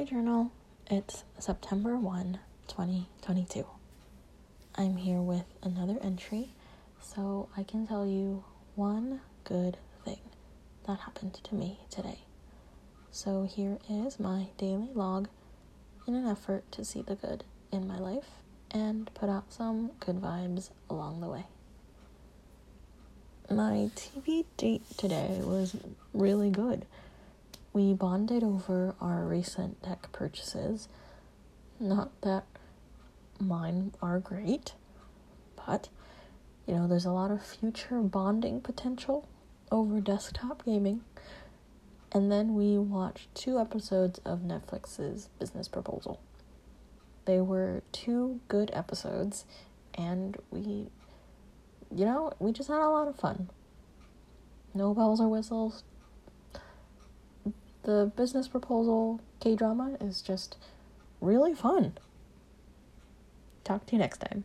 my journal. It's September 1, 2022. I'm here with another entry so I can tell you one good thing that happened to me today. So here is my daily log in an effort to see the good in my life and put out some good vibes along the way. My TV date today was really good. We bonded over our recent tech purchases. Not that mine are great, but you know, there's a lot of future bonding potential over desktop gaming. And then we watched two episodes of Netflix's Business Proposal. They were two good episodes, and we, you know, we just had a lot of fun. No bells or whistles. The Business Proposal K drama is just really fun. Talk to you next time.